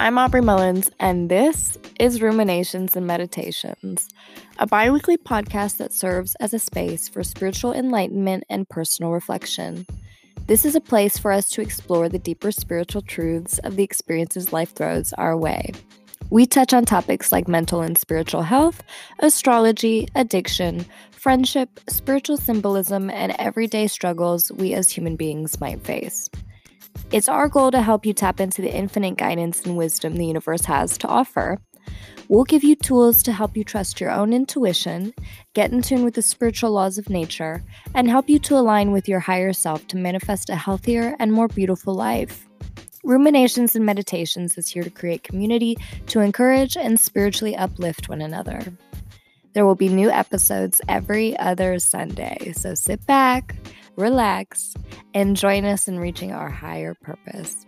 I'm Aubrey Mullins, and this is Ruminations and Meditations, a bi weekly podcast that serves as a space for spiritual enlightenment and personal reflection. This is a place for us to explore the deeper spiritual truths of the experiences life throws our way. We touch on topics like mental and spiritual health, astrology, addiction, friendship, spiritual symbolism, and everyday struggles we as human beings might face. It's our goal to help you tap into the infinite guidance and wisdom the universe has to offer. We'll give you tools to help you trust your own intuition, get in tune with the spiritual laws of nature, and help you to align with your higher self to manifest a healthier and more beautiful life. Ruminations and Meditations is here to create community to encourage and spiritually uplift one another. There will be new episodes every other Sunday, so sit back, relax, and join us in reaching our higher purpose.